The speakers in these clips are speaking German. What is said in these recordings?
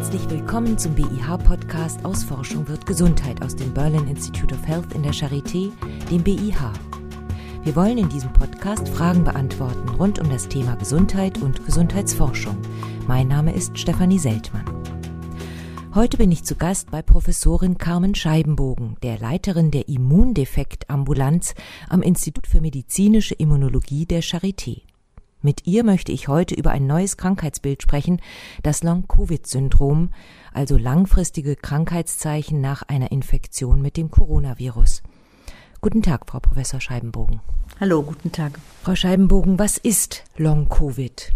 Herzlich willkommen zum BIH-Podcast aus Forschung wird Gesundheit aus dem Berlin Institute of Health in der Charité, dem BIH. Wir wollen in diesem Podcast Fragen beantworten rund um das Thema Gesundheit und Gesundheitsforschung. Mein Name ist Stefanie Seltmann. Heute bin ich zu Gast bei Professorin Carmen Scheibenbogen, der Leiterin der Immundefektambulanz am Institut für medizinische Immunologie der Charité. Mit ihr möchte ich heute über ein neues Krankheitsbild sprechen, das Long-Covid-Syndrom, also langfristige Krankheitszeichen nach einer Infektion mit dem Coronavirus. Guten Tag, Frau Professor Scheibenbogen. Hallo, guten Tag. Frau Scheibenbogen, was ist Long-Covid?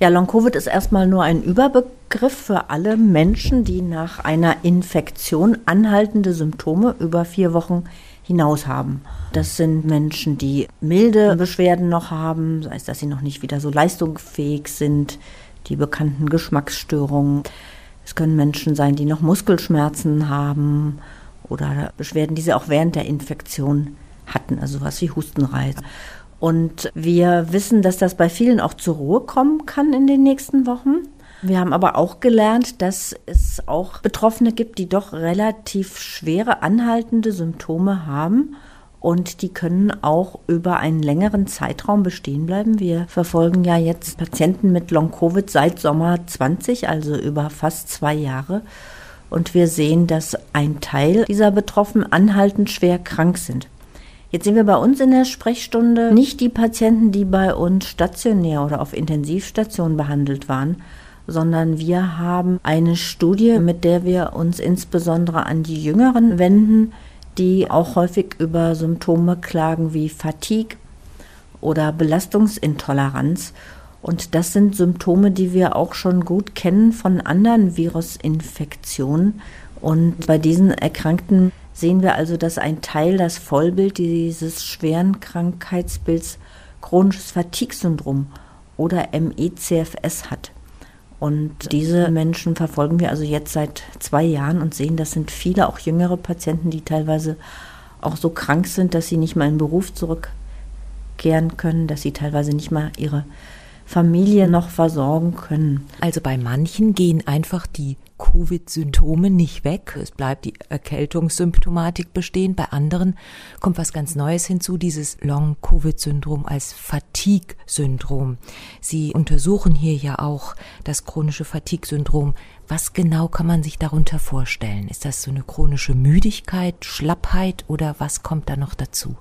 Ja, Long-Covid ist erstmal nur ein Überbegriff für alle Menschen, die nach einer Infektion anhaltende Symptome über vier Wochen hinaus haben. Das sind Menschen, die milde Beschwerden noch haben, sei es, dass sie noch nicht wieder so leistungsfähig sind, die bekannten Geschmacksstörungen. Es können Menschen sein, die noch Muskelschmerzen haben oder Beschwerden, die sie auch während der Infektion hatten, also was wie Hustenreiz. Und wir wissen, dass das bei vielen auch zur Ruhe kommen kann in den nächsten Wochen. Wir haben aber auch gelernt, dass es auch Betroffene gibt, die doch relativ schwere anhaltende Symptome haben und die können auch über einen längeren Zeitraum bestehen bleiben. Wir verfolgen ja jetzt Patienten mit Long-Covid seit Sommer 20, also über fast zwei Jahre. Und wir sehen, dass ein Teil dieser Betroffenen anhaltend schwer krank sind. Jetzt sehen wir bei uns in der Sprechstunde nicht die Patienten, die bei uns stationär oder auf Intensivstationen behandelt waren, sondern wir haben eine Studie, mit der wir uns insbesondere an die Jüngeren wenden, die auch häufig über Symptome klagen wie Fatigue oder Belastungsintoleranz. Und das sind Symptome, die wir auch schon gut kennen von anderen Virusinfektionen. Und bei diesen Erkrankten sehen wir also, dass ein Teil das Vollbild dieses schweren Krankheitsbilds chronisches Fatigue-Syndrom oder MECFS hat. Und diese Menschen verfolgen wir also jetzt seit zwei Jahren und sehen, das sind viele, auch jüngere Patienten, die teilweise auch so krank sind, dass sie nicht mal in den Beruf zurückkehren können, dass sie teilweise nicht mal ihre Familie noch versorgen können. Also bei manchen gehen einfach die Covid-Symptome nicht weg. Es bleibt die Erkältungssymptomatik bestehen. Bei anderen kommt was ganz Neues hinzu, dieses Long-Covid-Syndrom als Fatigue-Syndrom. Sie untersuchen hier ja auch das chronische Fatigue-Syndrom. Was genau kann man sich darunter vorstellen? Ist das so eine chronische Müdigkeit, Schlappheit oder was kommt da noch dazu?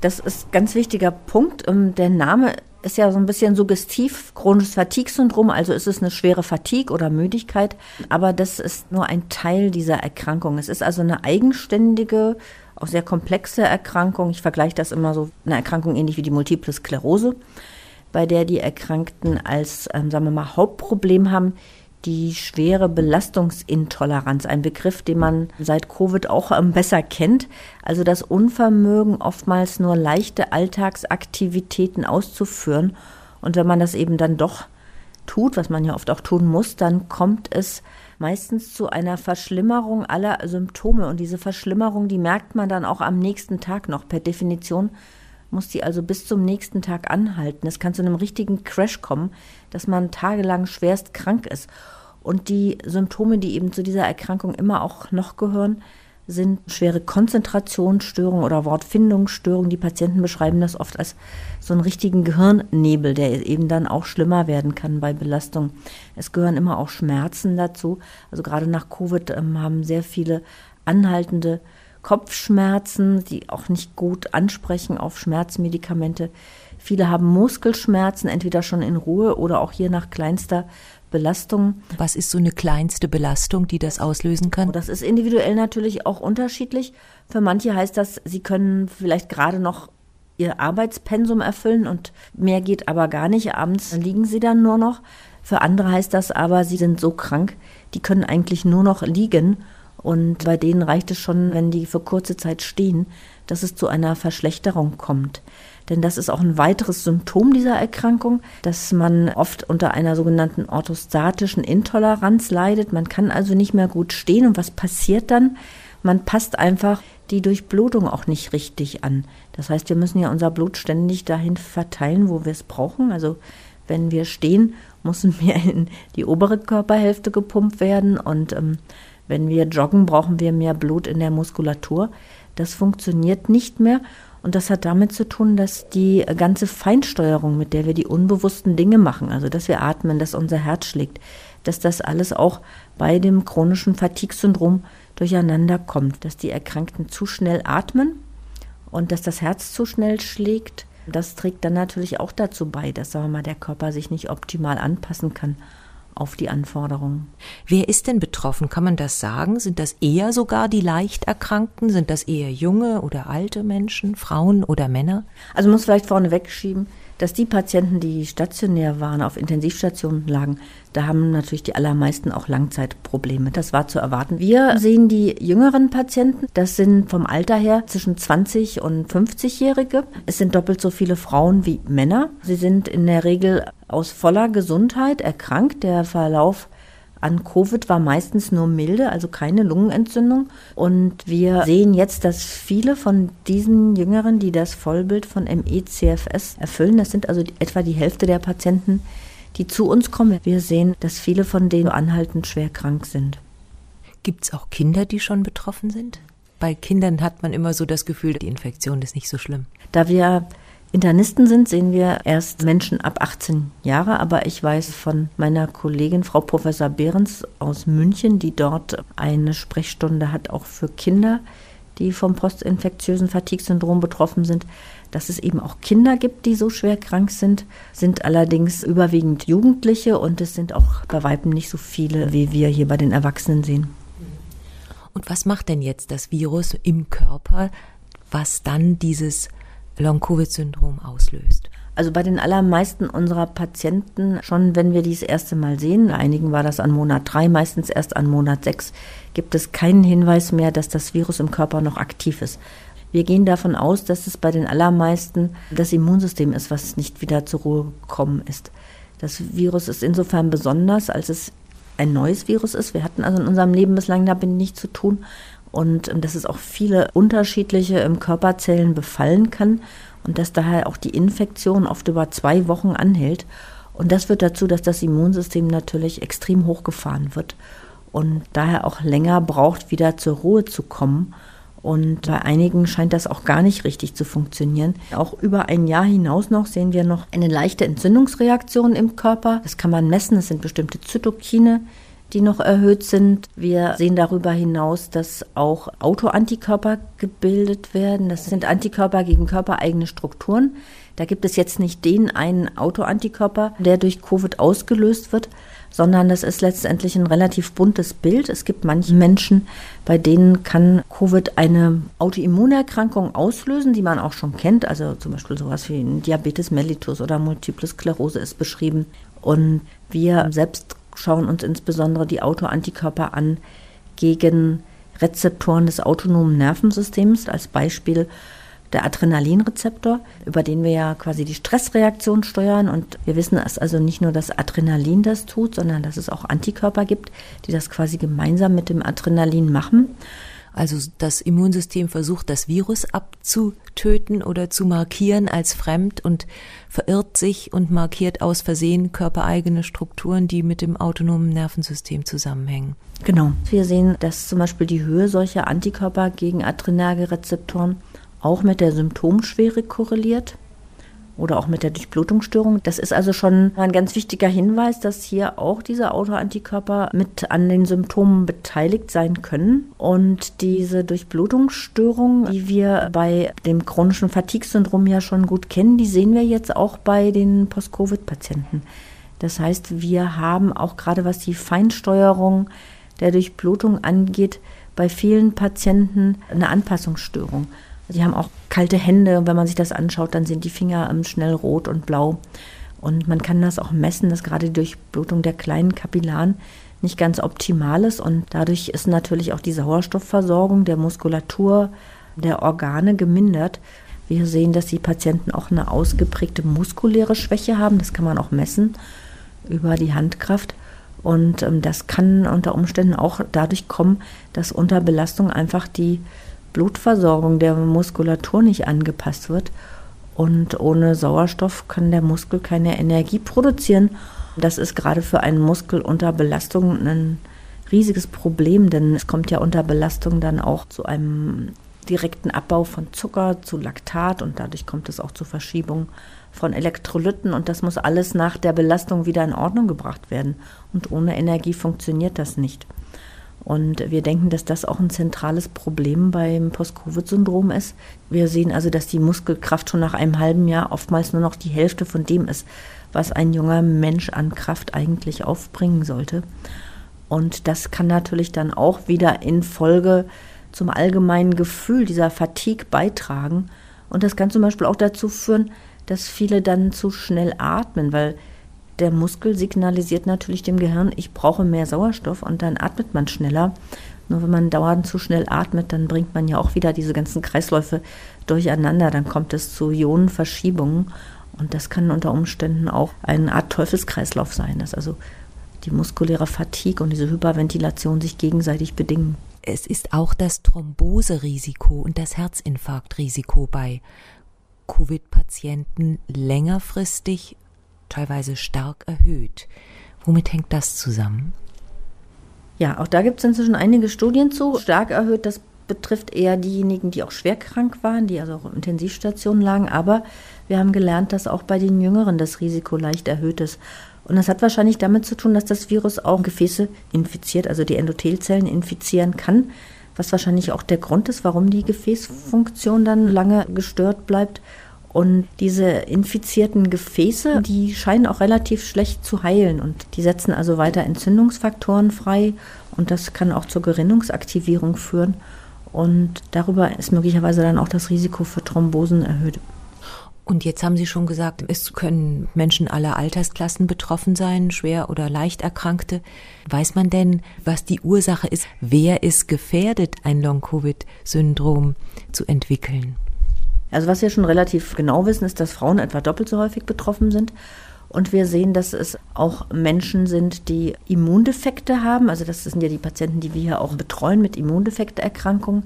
Das ist ein ganz wichtiger Punkt. Ähm, der Name ist ja so ein bisschen suggestiv, chronisches Fatigue-Syndrom, also ist es eine schwere Fatigue oder Müdigkeit, aber das ist nur ein Teil dieser Erkrankung. Es ist also eine eigenständige, auch sehr komplexe Erkrankung. Ich vergleiche das immer so, eine Erkrankung ähnlich wie die Multiple Sklerose, bei der die Erkrankten als, ähm, sagen wir mal, Hauptproblem haben, die schwere Belastungsintoleranz, ein Begriff, den man seit Covid auch besser kennt. Also das Unvermögen, oftmals nur leichte Alltagsaktivitäten auszuführen. Und wenn man das eben dann doch tut, was man ja oft auch tun muss, dann kommt es meistens zu einer Verschlimmerung aller Symptome. Und diese Verschlimmerung, die merkt man dann auch am nächsten Tag noch. Per Definition muss die also bis zum nächsten Tag anhalten. Es kann zu einem richtigen Crash kommen, dass man tagelang schwerst krank ist. Und die Symptome, die eben zu dieser Erkrankung immer auch noch gehören, sind schwere Konzentrationsstörungen oder Wortfindungsstörungen. Die Patienten beschreiben das oft als so einen richtigen Gehirnnebel, der eben dann auch schlimmer werden kann bei Belastung. Es gehören immer auch Schmerzen dazu. Also gerade nach Covid ähm, haben sehr viele anhaltende Kopfschmerzen, die auch nicht gut ansprechen auf Schmerzmedikamente. Viele haben Muskelschmerzen, entweder schon in Ruhe oder auch hier nach kleinster Belastung. Was ist so eine kleinste Belastung, die das auslösen kann? Das ist individuell natürlich auch unterschiedlich. Für manche heißt das, sie können vielleicht gerade noch ihr Arbeitspensum erfüllen und mehr geht aber gar nicht. Abends liegen sie dann nur noch. Für andere heißt das aber, sie sind so krank, die können eigentlich nur noch liegen. Und bei denen reicht es schon, wenn die für kurze Zeit stehen, dass es zu einer Verschlechterung kommt. Denn das ist auch ein weiteres Symptom dieser Erkrankung, dass man oft unter einer sogenannten orthostatischen Intoleranz leidet. Man kann also nicht mehr gut stehen. Und was passiert dann? Man passt einfach die Durchblutung auch nicht richtig an. Das heißt, wir müssen ja unser Blut ständig dahin verteilen, wo wir es brauchen. Also wenn wir stehen, muss mehr in die obere Körperhälfte gepumpt werden und ähm, wenn wir joggen, brauchen wir mehr Blut in der Muskulatur. Das funktioniert nicht mehr und das hat damit zu tun, dass die ganze Feinsteuerung, mit der wir die unbewussten Dinge machen, also dass wir atmen, dass unser Herz schlägt, dass das alles auch bei dem chronischen Fatigue-Syndrom durcheinander kommt, dass die Erkrankten zu schnell atmen und dass das Herz zu schnell schlägt. Das trägt dann natürlich auch dazu bei, dass sagen wir mal, der Körper sich nicht optimal anpassen kann auf die Anforderungen. Wer ist denn betroffen? Kann man das sagen? Sind das eher sogar die leicht Erkrankten? Sind das eher junge oder alte Menschen, Frauen oder Männer? Also muss vielleicht vorneweg schieben, dass die Patienten, die stationär waren, auf Intensivstationen lagen, da haben natürlich die allermeisten auch Langzeitprobleme. Das war zu erwarten. Wir sehen die jüngeren Patienten, das sind vom Alter her zwischen 20 und 50-Jährige. Es sind doppelt so viele Frauen wie Männer. Sie sind in der Regel aus voller Gesundheit erkrankt. Der Verlauf an Covid war meistens nur milde, also keine Lungenentzündung. Und wir sehen jetzt, dass viele von diesen Jüngeren, die das Vollbild von ME-CFS erfüllen, das sind also etwa die Hälfte der Patienten, die zu uns kommen. Wir sehen, dass viele von denen anhaltend schwer krank sind. Gibt es auch Kinder, die schon betroffen sind? Bei Kindern hat man immer so das Gefühl, die Infektion ist nicht so schlimm. Da wir Internisten sind, sehen wir erst Menschen ab 18 Jahre, aber ich weiß von meiner Kollegin Frau Professor Behrens aus München, die dort eine Sprechstunde hat, auch für Kinder, die vom postinfektiösen Fatigue-Syndrom betroffen sind, dass es eben auch Kinder gibt, die so schwer krank sind, sind allerdings überwiegend Jugendliche und es sind auch bei Weitem nicht so viele, wie wir hier bei den Erwachsenen sehen. Und was macht denn jetzt das Virus im Körper, was dann dieses Long-Covid-Syndrom auslöst? Also bei den allermeisten unserer Patienten, schon wenn wir die das erste Mal sehen, einigen war das an Monat drei, meistens erst an Monat sechs, gibt es keinen Hinweis mehr, dass das Virus im Körper noch aktiv ist. Wir gehen davon aus, dass es bei den allermeisten das Immunsystem ist, was nicht wieder zur Ruhe gekommen ist. Das Virus ist insofern besonders, als es ein neues Virus ist. Wir hatten also in unserem Leben bislang damit nichts zu tun und dass es auch viele unterschiedliche im Körperzellen befallen kann und dass daher auch die Infektion oft über zwei Wochen anhält. Und das führt dazu, dass das Immunsystem natürlich extrem hochgefahren wird und daher auch länger braucht, wieder zur Ruhe zu kommen. Und bei einigen scheint das auch gar nicht richtig zu funktionieren. Auch über ein Jahr hinaus noch sehen wir noch eine leichte Entzündungsreaktion im Körper. Das kann man messen. Das sind bestimmte Zytokine, die noch erhöht sind. Wir sehen darüber hinaus, dass auch Autoantikörper gebildet werden. Das sind Antikörper gegen körpereigene Strukturen. Da gibt es jetzt nicht den einen Autoantikörper, der durch Covid ausgelöst wird, sondern das ist letztendlich ein relativ buntes Bild. Es gibt manche Menschen, bei denen kann Covid eine Autoimmunerkrankung auslösen, die man auch schon kennt. Also zum Beispiel sowas wie Diabetes mellitus oder Multiple Sklerose ist beschrieben. Und wir selbst schauen uns insbesondere die Autoantikörper an gegen Rezeptoren des autonomen Nervensystems, als Beispiel der Adrenalinrezeptor, über den wir ja quasi die Stressreaktion steuern. Und wir wissen, dass also nicht nur das Adrenalin das tut, sondern dass es auch Antikörper gibt, die das quasi gemeinsam mit dem Adrenalin machen. Also das Immunsystem versucht, das Virus abzutöten oder zu markieren als fremd und verirrt sich und markiert aus Versehen körpereigene Strukturen, die mit dem autonomen Nervensystem zusammenhängen. Genau. Wir sehen, dass zum Beispiel die Höhe solcher Antikörper gegen Adrenerge-Rezeptoren auch mit der Symptomschwere korreliert oder auch mit der Durchblutungsstörung. Das ist also schon ein ganz wichtiger Hinweis, dass hier auch diese Autoantikörper mit an den Symptomen beteiligt sein können. Und diese Durchblutungsstörung, die wir bei dem chronischen Fatigue-Syndrom ja schon gut kennen, die sehen wir jetzt auch bei den Post-Covid-Patienten. Das heißt, wir haben auch gerade was die Feinsteuerung der Durchblutung angeht, bei vielen Patienten eine Anpassungsstörung. Sie haben auch kalte Hände wenn man sich das anschaut, dann sind die Finger ähm, schnell rot und blau. Und man kann das auch messen, dass gerade die Durchblutung der kleinen Kapillaren nicht ganz optimal ist und dadurch ist natürlich auch die Sauerstoffversorgung der Muskulatur, der Organe gemindert. Wir sehen, dass die Patienten auch eine ausgeprägte muskuläre Schwäche haben. Das kann man auch messen über die Handkraft. Und ähm, das kann unter Umständen auch dadurch kommen, dass unter Belastung einfach die Blutversorgung der Muskulatur nicht angepasst wird. Und ohne Sauerstoff kann der Muskel keine Energie produzieren. Das ist gerade für einen Muskel unter Belastung ein riesiges Problem, denn es kommt ja unter Belastung dann auch zu einem direkten Abbau von Zucker, zu Laktat und dadurch kommt es auch zu Verschiebung von Elektrolyten und das muss alles nach der Belastung wieder in Ordnung gebracht werden. Und ohne Energie funktioniert das nicht. Und wir denken, dass das auch ein zentrales Problem beim Post-Covid-Syndrom ist. Wir sehen also, dass die Muskelkraft schon nach einem halben Jahr oftmals nur noch die Hälfte von dem ist, was ein junger Mensch an Kraft eigentlich aufbringen sollte. Und das kann natürlich dann auch wieder in Folge zum allgemeinen Gefühl dieser Fatigue beitragen. Und das kann zum Beispiel auch dazu führen, dass viele dann zu schnell atmen, weil der Muskel signalisiert natürlich dem Gehirn, ich brauche mehr Sauerstoff und dann atmet man schneller. Nur wenn man dauernd zu schnell atmet, dann bringt man ja auch wieder diese ganzen Kreisläufe durcheinander. Dann kommt es zu Ionenverschiebungen und das kann unter Umständen auch eine Art Teufelskreislauf sein, dass also die muskuläre Fatigue und diese Hyperventilation sich gegenseitig bedingen. Es ist auch das Thromboserisiko und das Herzinfarktrisiko bei Covid-Patienten längerfristig teilweise stark erhöht. Womit hängt das zusammen? Ja, auch da gibt es inzwischen einige Studien zu. Stark erhöht, das betrifft eher diejenigen, die auch schwer krank waren, die also auch in Intensivstationen lagen. Aber wir haben gelernt, dass auch bei den Jüngeren das Risiko leicht erhöht ist. Und das hat wahrscheinlich damit zu tun, dass das Virus auch Gefäße infiziert, also die Endothelzellen infizieren kann, was wahrscheinlich auch der Grund ist, warum die Gefäßfunktion dann lange gestört bleibt. Und diese infizierten Gefäße, die scheinen auch relativ schlecht zu heilen und die setzen also weiter Entzündungsfaktoren frei und das kann auch zur Gerinnungsaktivierung führen. Und darüber ist möglicherweise dann auch das Risiko für Thrombosen erhöht. Und jetzt haben Sie schon gesagt, es können Menschen aller Altersklassen betroffen sein, schwer oder leicht Erkrankte. Weiß man denn, was die Ursache ist? Wer ist gefährdet, ein Long-Covid-Syndrom zu entwickeln? Also was wir schon relativ genau wissen, ist, dass Frauen etwa doppelt so häufig betroffen sind. Und wir sehen, dass es auch Menschen sind, die Immundefekte haben. Also das sind ja die Patienten, die wir hier auch betreuen mit Immundefekterkrankungen.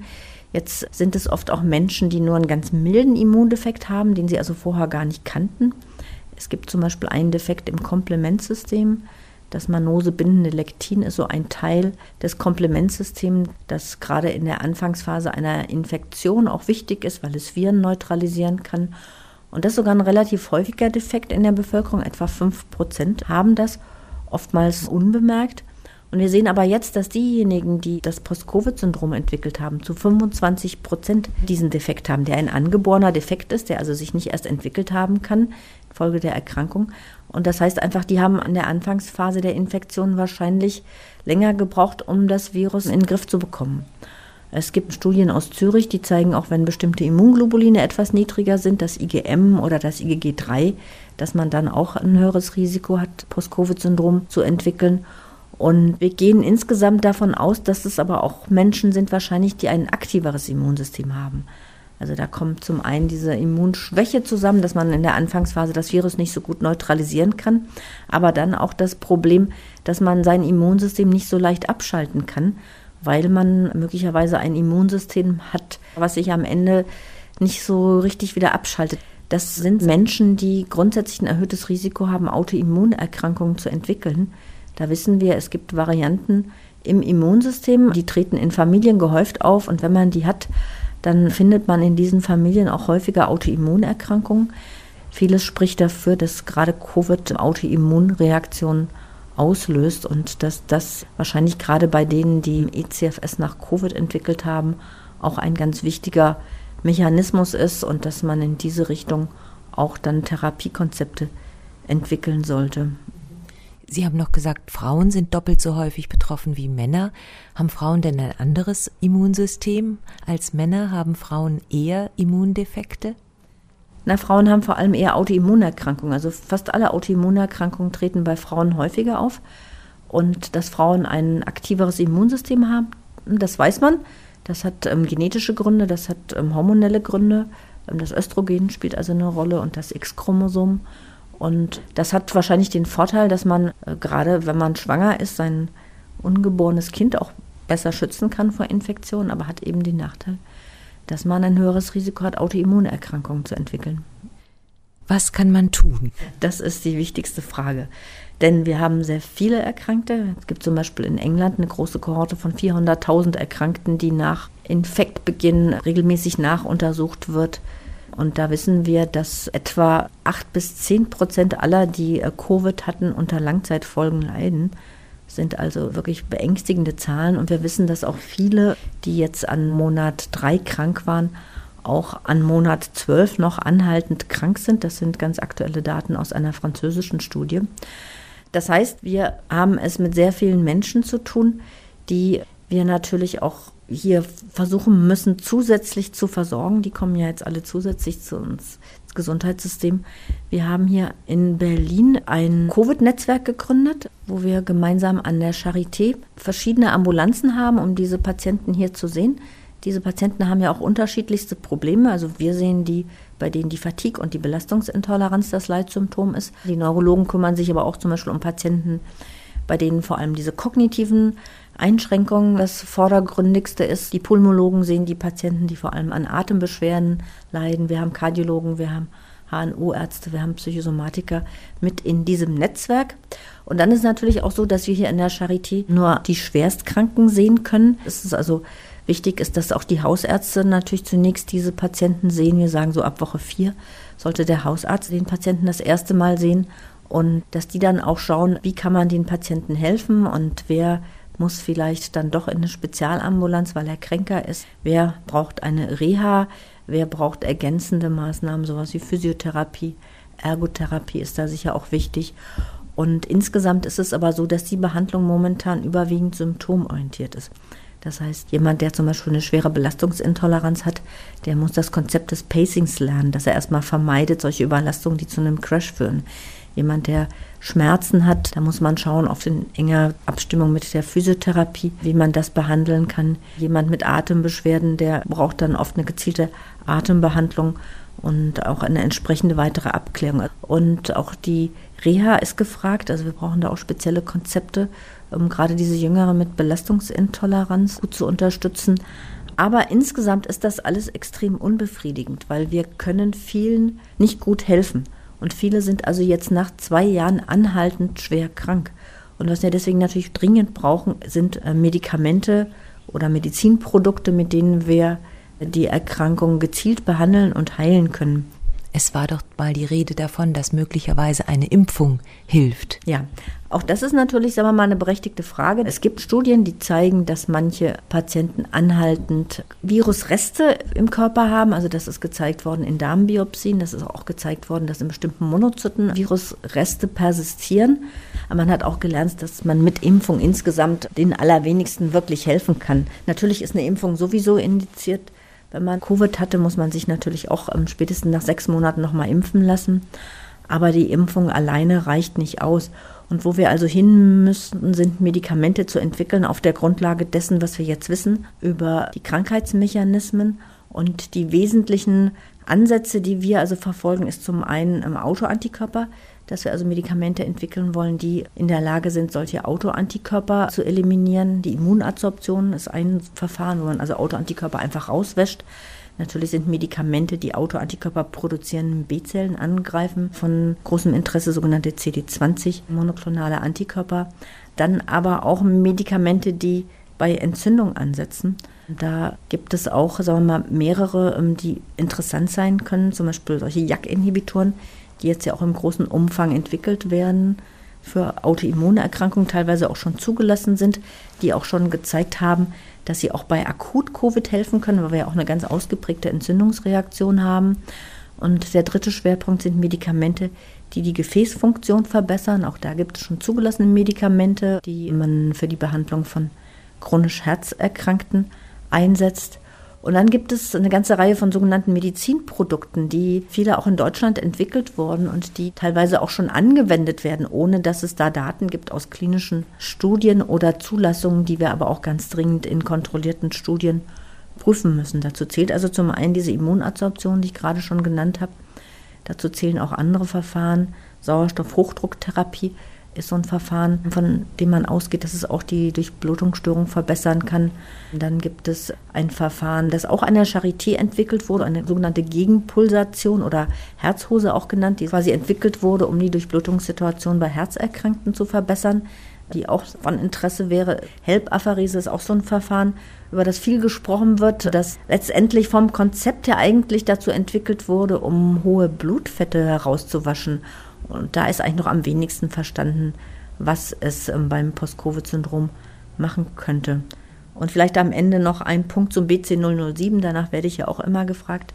Jetzt sind es oft auch Menschen, die nur einen ganz milden Immundefekt haben, den sie also vorher gar nicht kannten. Es gibt zum Beispiel einen Defekt im Komplementsystem. Das manosebindende Lektin ist so ein Teil des Komplementsystems, das gerade in der Anfangsphase einer Infektion auch wichtig ist, weil es Viren neutralisieren kann. Und das ist sogar ein relativ häufiger Defekt in der Bevölkerung. Etwa 5 Prozent haben das, oftmals unbemerkt. Und wir sehen aber jetzt, dass diejenigen, die das Post-Covid-Syndrom entwickelt haben, zu 25 Prozent diesen Defekt haben, der ein angeborener Defekt ist, der also sich nicht erst entwickelt haben kann, Folge der Erkrankung, und das heißt einfach, die haben an der Anfangsphase der Infektion wahrscheinlich länger gebraucht, um das Virus in den Griff zu bekommen. Es gibt Studien aus Zürich, die zeigen, auch wenn bestimmte Immunglobuline etwas niedriger sind, das IgM oder das IgG3, dass man dann auch ein höheres Risiko hat, Post-Covid-Syndrom zu entwickeln. Und wir gehen insgesamt davon aus, dass es aber auch Menschen sind wahrscheinlich, die ein aktiveres Immunsystem haben. Also da kommt zum einen diese Immunschwäche zusammen, dass man in der Anfangsphase das Virus nicht so gut neutralisieren kann, aber dann auch das Problem, dass man sein Immunsystem nicht so leicht abschalten kann, weil man möglicherweise ein Immunsystem hat, was sich am Ende nicht so richtig wieder abschaltet. Das sind Menschen, die grundsätzlich ein erhöhtes Risiko haben, Autoimmunerkrankungen zu entwickeln. Da wissen wir, es gibt Varianten im Immunsystem, die treten in Familien gehäuft auf und wenn man die hat, dann findet man in diesen Familien auch häufiger Autoimmunerkrankungen. Vieles spricht dafür, dass gerade Covid Autoimmunreaktionen auslöst und dass das wahrscheinlich gerade bei denen, die ECFS nach Covid entwickelt haben, auch ein ganz wichtiger Mechanismus ist und dass man in diese Richtung auch dann Therapiekonzepte entwickeln sollte. Sie haben noch gesagt, Frauen sind doppelt so häufig betroffen wie Männer. Haben Frauen denn ein anderes Immunsystem als Männer? Haben Frauen eher Immundefekte? Na, Frauen haben vor allem eher Autoimmunerkrankungen. Also fast alle Autoimmunerkrankungen treten bei Frauen häufiger auf. Und dass Frauen ein aktiveres Immunsystem haben, das weiß man. Das hat ähm, genetische Gründe, das hat ähm, hormonelle Gründe. Ähm, das Östrogen spielt also eine Rolle und das X-Chromosom. Und das hat wahrscheinlich den Vorteil, dass man äh, gerade, wenn man schwanger ist, sein ungeborenes Kind auch besser schützen kann vor Infektionen, aber hat eben den Nachteil, dass man ein höheres Risiko hat, Autoimmunerkrankungen zu entwickeln. Was kann man tun? Das ist die wichtigste Frage. Denn wir haben sehr viele Erkrankte. Es gibt zum Beispiel in England eine große Kohorte von 400.000 Erkrankten, die nach Infektbeginn regelmäßig nachuntersucht wird. Und da wissen wir, dass etwa 8 bis 10 Prozent aller, die äh, Covid hatten, unter Langzeitfolgen leiden. Das sind also wirklich beängstigende Zahlen. Und wir wissen, dass auch viele, die jetzt an Monat 3 krank waren, auch an Monat 12 noch anhaltend krank sind. Das sind ganz aktuelle Daten aus einer französischen Studie. Das heißt, wir haben es mit sehr vielen Menschen zu tun, die wir natürlich auch hier versuchen müssen, zusätzlich zu versorgen. Die kommen ja jetzt alle zusätzlich zu uns ins Gesundheitssystem. Wir haben hier in Berlin ein Covid-Netzwerk gegründet, wo wir gemeinsam an der Charité verschiedene Ambulanzen haben, um diese Patienten hier zu sehen. Diese Patienten haben ja auch unterschiedlichste Probleme. Also wir sehen die, bei denen die Fatigue und die Belastungsintoleranz das Leitsymptom ist. Die Neurologen kümmern sich aber auch zum Beispiel um Patienten, bei denen vor allem diese kognitiven Einschränkungen das vordergründigste ist. Die Pulmologen sehen die Patienten, die vor allem an Atembeschwerden leiden. Wir haben Kardiologen, wir haben HNO-Ärzte, wir haben Psychosomatiker mit in diesem Netzwerk. Und dann ist es natürlich auch so, dass wir hier in der Charité nur die Schwerstkranken sehen können. Es ist also wichtig ist, dass auch die Hausärzte natürlich zunächst diese Patienten sehen. Wir sagen so ab Woche vier sollte der Hausarzt den Patienten das erste Mal sehen und dass die dann auch schauen, wie kann man den Patienten helfen und wer muss vielleicht dann doch in eine Spezialambulanz, weil er kränker ist. Wer braucht eine Reha? Wer braucht ergänzende Maßnahmen, sowas wie Physiotherapie? Ergotherapie ist da sicher auch wichtig. Und insgesamt ist es aber so, dass die Behandlung momentan überwiegend symptomorientiert ist. Das heißt, jemand, der zum Beispiel eine schwere Belastungsintoleranz hat, der muss das Konzept des Pacings lernen, dass er erstmal vermeidet solche Überlastungen, die zu einem Crash führen. Jemand, der Schmerzen hat, da muss man schauen auf in enger Abstimmung mit der Physiotherapie, wie man das behandeln kann. Jemand mit Atembeschwerden, der braucht dann oft eine gezielte Atembehandlung und auch eine entsprechende weitere Abklärung. Und auch die Reha ist gefragt, also wir brauchen da auch spezielle Konzepte, um gerade diese Jüngere mit Belastungsintoleranz gut zu unterstützen. Aber insgesamt ist das alles extrem unbefriedigend, weil wir können vielen nicht gut helfen. Und viele sind also jetzt nach zwei Jahren anhaltend schwer krank. Und was wir deswegen natürlich dringend brauchen, sind äh, Medikamente oder Medizinprodukte, mit denen wir die Erkrankung gezielt behandeln und heilen können. Es war doch mal die Rede davon, dass möglicherweise eine Impfung hilft. Ja, auch das ist natürlich, sagen wir mal, eine berechtigte Frage. Es gibt Studien, die zeigen, dass manche Patienten anhaltend Virusreste im Körper haben. Also das ist gezeigt worden in Darmbiopsien. Das ist auch gezeigt worden, dass in bestimmten Monozyten Virusreste persistieren. Aber man hat auch gelernt, dass man mit Impfung insgesamt den allerwenigsten wirklich helfen kann. Natürlich ist eine Impfung sowieso indiziert. Wenn man Covid hatte, muss man sich natürlich auch ähm, spätestens nach sechs Monaten nochmal impfen lassen. Aber die Impfung alleine reicht nicht aus. Und wo wir also hin müssen, sind Medikamente zu entwickeln auf der Grundlage dessen, was wir jetzt wissen über die Krankheitsmechanismen. Und die wesentlichen Ansätze, die wir also verfolgen, ist zum einen im Autoantikörper, dass wir also Medikamente entwickeln wollen, die in der Lage sind, solche Autoantikörper zu eliminieren. Die Immunadsorption ist ein Verfahren, wo man also Autoantikörper einfach rauswäscht. Natürlich sind Medikamente, die Autoantikörper produzieren, B-Zellen angreifen, von großem Interesse sogenannte CD20 monoklonale Antikörper. Dann aber auch Medikamente, die bei Entzündung ansetzen. Da gibt es auch, sagen wir mal, mehrere, ähm, die interessant sein können, zum Beispiel solche JAK-Inhibitoren, die jetzt ja auch im großen Umfang entwickelt werden für Autoimmunerkrankungen, teilweise auch schon zugelassen sind, die auch schon gezeigt haben, dass sie auch bei Akut-Covid helfen können, weil wir ja auch eine ganz ausgeprägte Entzündungsreaktion haben. Und der dritte Schwerpunkt sind Medikamente, die die Gefäßfunktion verbessern. Auch da gibt es schon zugelassene Medikamente, die man für die Behandlung von chronisch Herzerkrankten einsetzt. Und dann gibt es eine ganze Reihe von sogenannten Medizinprodukten, die viele auch in Deutschland entwickelt wurden und die teilweise auch schon angewendet werden, ohne dass es da Daten gibt aus klinischen Studien oder Zulassungen, die wir aber auch ganz dringend in kontrollierten Studien prüfen müssen. Dazu zählt also zum einen diese Immunadsorption, die ich gerade schon genannt habe. Dazu zählen auch andere Verfahren, Sauerstoffhochdrucktherapie. Ist so ein Verfahren, von dem man ausgeht, dass es auch die Durchblutungsstörung verbessern kann. Dann gibt es ein Verfahren, das auch an der Charité entwickelt wurde, eine sogenannte Gegenpulsation oder Herzhose auch genannt, die quasi entwickelt wurde, um die Durchblutungssituation bei Herzerkrankten zu verbessern die auch von Interesse wäre. Help-Apherese ist auch so ein Verfahren, über das viel gesprochen wird, das letztendlich vom Konzept her eigentlich dazu entwickelt wurde, um hohe Blutfette herauszuwaschen und da ist eigentlich noch am wenigsten verstanden, was es ähm, beim Post-Covid-Syndrom machen könnte. Und vielleicht am Ende noch ein Punkt zum BC007, danach werde ich ja auch immer gefragt.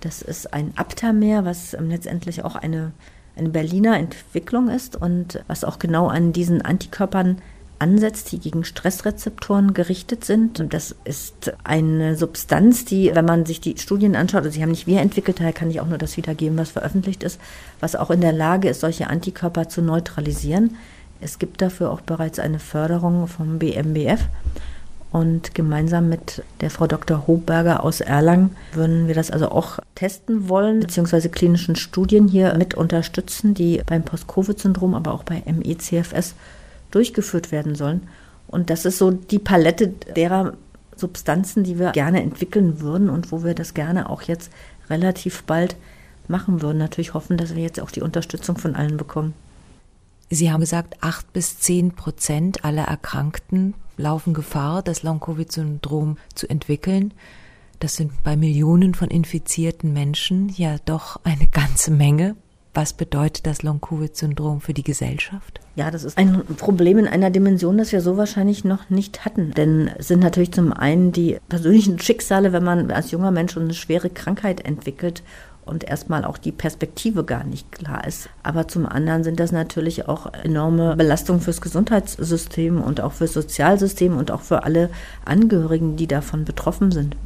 Das ist ein Aptamer, was ähm, letztendlich auch eine, eine Berliner Entwicklung ist und was auch genau an diesen Antikörpern ansetzt, die gegen Stressrezeptoren gerichtet sind. Und das ist eine Substanz, die, wenn man sich die Studien anschaut, also sie haben nicht wir entwickelt, daher kann ich auch nur das wiedergeben, was veröffentlicht ist, was auch in der Lage ist, solche Antikörper zu neutralisieren. Es gibt dafür auch bereits eine Förderung vom BMBF. Und gemeinsam mit der Frau Dr. Hoberger aus Erlangen würden wir das also auch testen wollen, beziehungsweise klinischen Studien hier mit unterstützen, die beim Post-Covid-Syndrom, aber auch bei MECFS durchgeführt werden sollen. Und das ist so die Palette derer Substanzen, die wir gerne entwickeln würden und wo wir das gerne auch jetzt relativ bald machen würden. Natürlich hoffen, dass wir jetzt auch die Unterstützung von allen bekommen. Sie haben gesagt, acht bis zehn Prozent aller Erkrankten laufen Gefahr, das Long-Covid-Syndrom zu entwickeln. Das sind bei Millionen von infizierten Menschen ja doch eine ganze Menge. Was bedeutet das Long-Covid-Syndrom für die Gesellschaft? Ja, das ist ein Problem in einer Dimension, das wir so wahrscheinlich noch nicht hatten. Denn es sind natürlich zum einen die persönlichen Schicksale, wenn man als junger Mensch eine schwere Krankheit entwickelt und erstmal auch die Perspektive gar nicht klar ist. Aber zum anderen sind das natürlich auch enorme Belastungen fürs Gesundheitssystem und auch fürs Sozialsystem und auch für alle Angehörigen, die davon betroffen sind.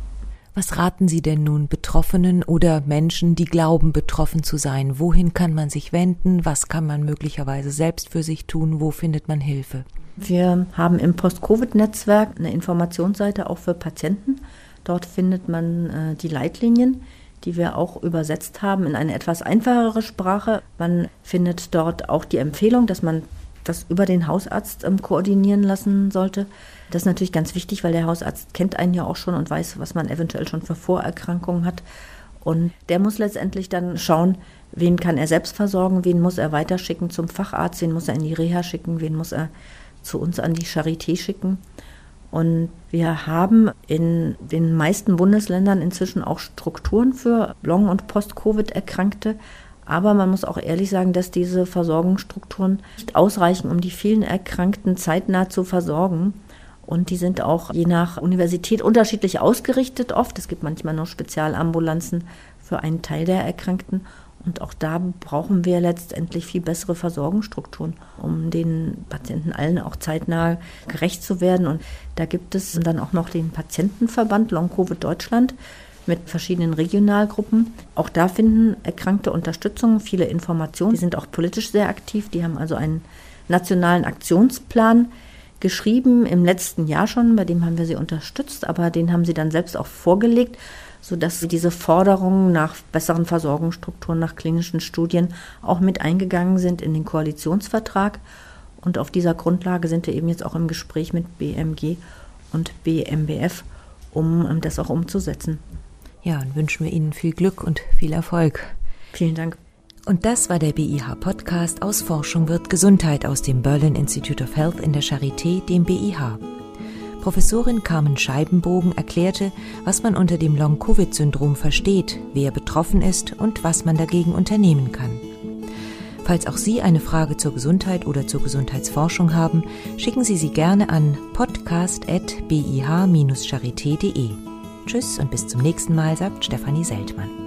Was raten Sie denn nun Betroffenen oder Menschen, die glauben, betroffen zu sein? Wohin kann man sich wenden? Was kann man möglicherweise selbst für sich tun? Wo findet man Hilfe? Wir haben im Post-Covid-Netzwerk eine Informationsseite auch für Patienten. Dort findet man äh, die Leitlinien, die wir auch übersetzt haben in eine etwas einfachere Sprache. Man findet dort auch die Empfehlung, dass man das über den Hausarzt ähm, koordinieren lassen sollte. Das ist natürlich ganz wichtig, weil der Hausarzt kennt einen ja auch schon und weiß, was man eventuell schon für Vorerkrankungen hat. Und der muss letztendlich dann schauen, wen kann er selbst versorgen, wen muss er weiterschicken zum Facharzt, wen muss er in die Reha schicken, wen muss er zu uns an die Charité schicken. Und wir haben in den meisten Bundesländern inzwischen auch Strukturen für Long- und Post-Covid-Erkrankte. Aber man muss auch ehrlich sagen, dass diese Versorgungsstrukturen nicht ausreichen, um die vielen Erkrankten zeitnah zu versorgen. Und die sind auch je nach Universität unterschiedlich ausgerichtet oft. Es gibt manchmal noch Spezialambulanzen für einen Teil der Erkrankten. Und auch da brauchen wir letztendlich viel bessere Versorgungsstrukturen, um den Patienten allen auch zeitnah gerecht zu werden. Und da gibt es dann auch noch den Patientenverband Long Covid Deutschland, mit verschiedenen Regionalgruppen. Auch da finden Erkrankte Unterstützung, viele Informationen. Die sind auch politisch sehr aktiv. Die haben also einen nationalen Aktionsplan geschrieben im letzten Jahr schon, bei dem haben wir sie unterstützt, aber den haben sie dann selbst auch vorgelegt, sodass diese Forderungen nach besseren Versorgungsstrukturen, nach klinischen Studien auch mit eingegangen sind in den Koalitionsvertrag. Und auf dieser Grundlage sind wir eben jetzt auch im Gespräch mit BMG und BMBF, um das auch umzusetzen. Ja, und wünschen wir Ihnen viel Glück und viel Erfolg. Vielen Dank. Und das war der BIH Podcast aus Forschung wird Gesundheit aus dem Berlin Institute of Health in der Charité, dem BIH. Professorin Carmen Scheibenbogen erklärte, was man unter dem Long-Covid-Syndrom versteht, wer betroffen ist und was man dagegen unternehmen kann. Falls auch Sie eine Frage zur Gesundheit oder zur Gesundheitsforschung haben, schicken Sie sie gerne an podcast.bih-charité.de. Tschüss und bis zum nächsten Mal, sagt Stefanie Seltmann.